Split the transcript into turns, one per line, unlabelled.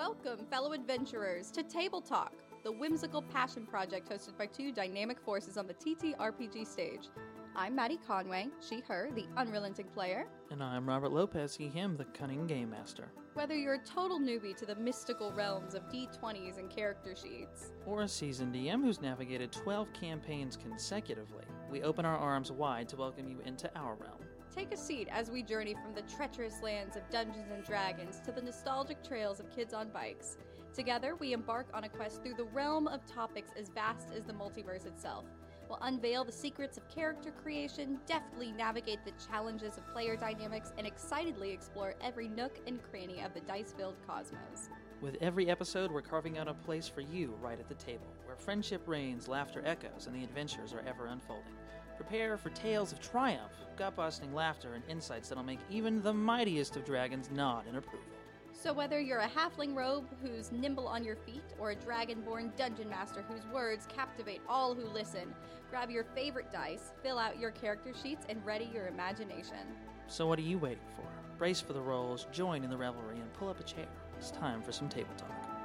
Welcome, fellow adventurers, to Table Talk, the whimsical passion project hosted by two dynamic forces on the TTRPG stage. I'm Maddi Conway, she, her, the unrelenting player.
And I'm Robert Lopez, he, him, the cunning game master.
Whether you're a total newbie to the mystical realms of D20s and character sheets,
Or a seasoned DM who's navigated 12 campaigns consecutively, we open our arms wide to welcome you into our realm.
Take a seat as we journey from the treacherous lands of Dungeons and Dragons to the nostalgic trails of kids on bikes. Together, we embark on a quest through the realm of topics as vast as the multiverse itself. We'll unveil the secrets of character creation, deftly navigate the challenges of player dynamics, and excitedly explore every nook and cranny of the dice filled cosmos.
With every episode, we're carving out a place for you right at the table, where friendship reigns, laughter echoes, and the adventures are ever unfolding. Prepare for tales of triumph, gut busting laughter, and insights that'll make even the mightiest of dragons nod in approval.
So, whether you're a halfling rogue who's nimble on your feet, or a dragonborn dungeon master whose words captivate all who listen, grab your favorite dice, fill out your character sheets, and ready your imagination.
So, what are you waiting for? Brace for the rolls, join in the revelry, and pull up a chair. It's time for some table talk.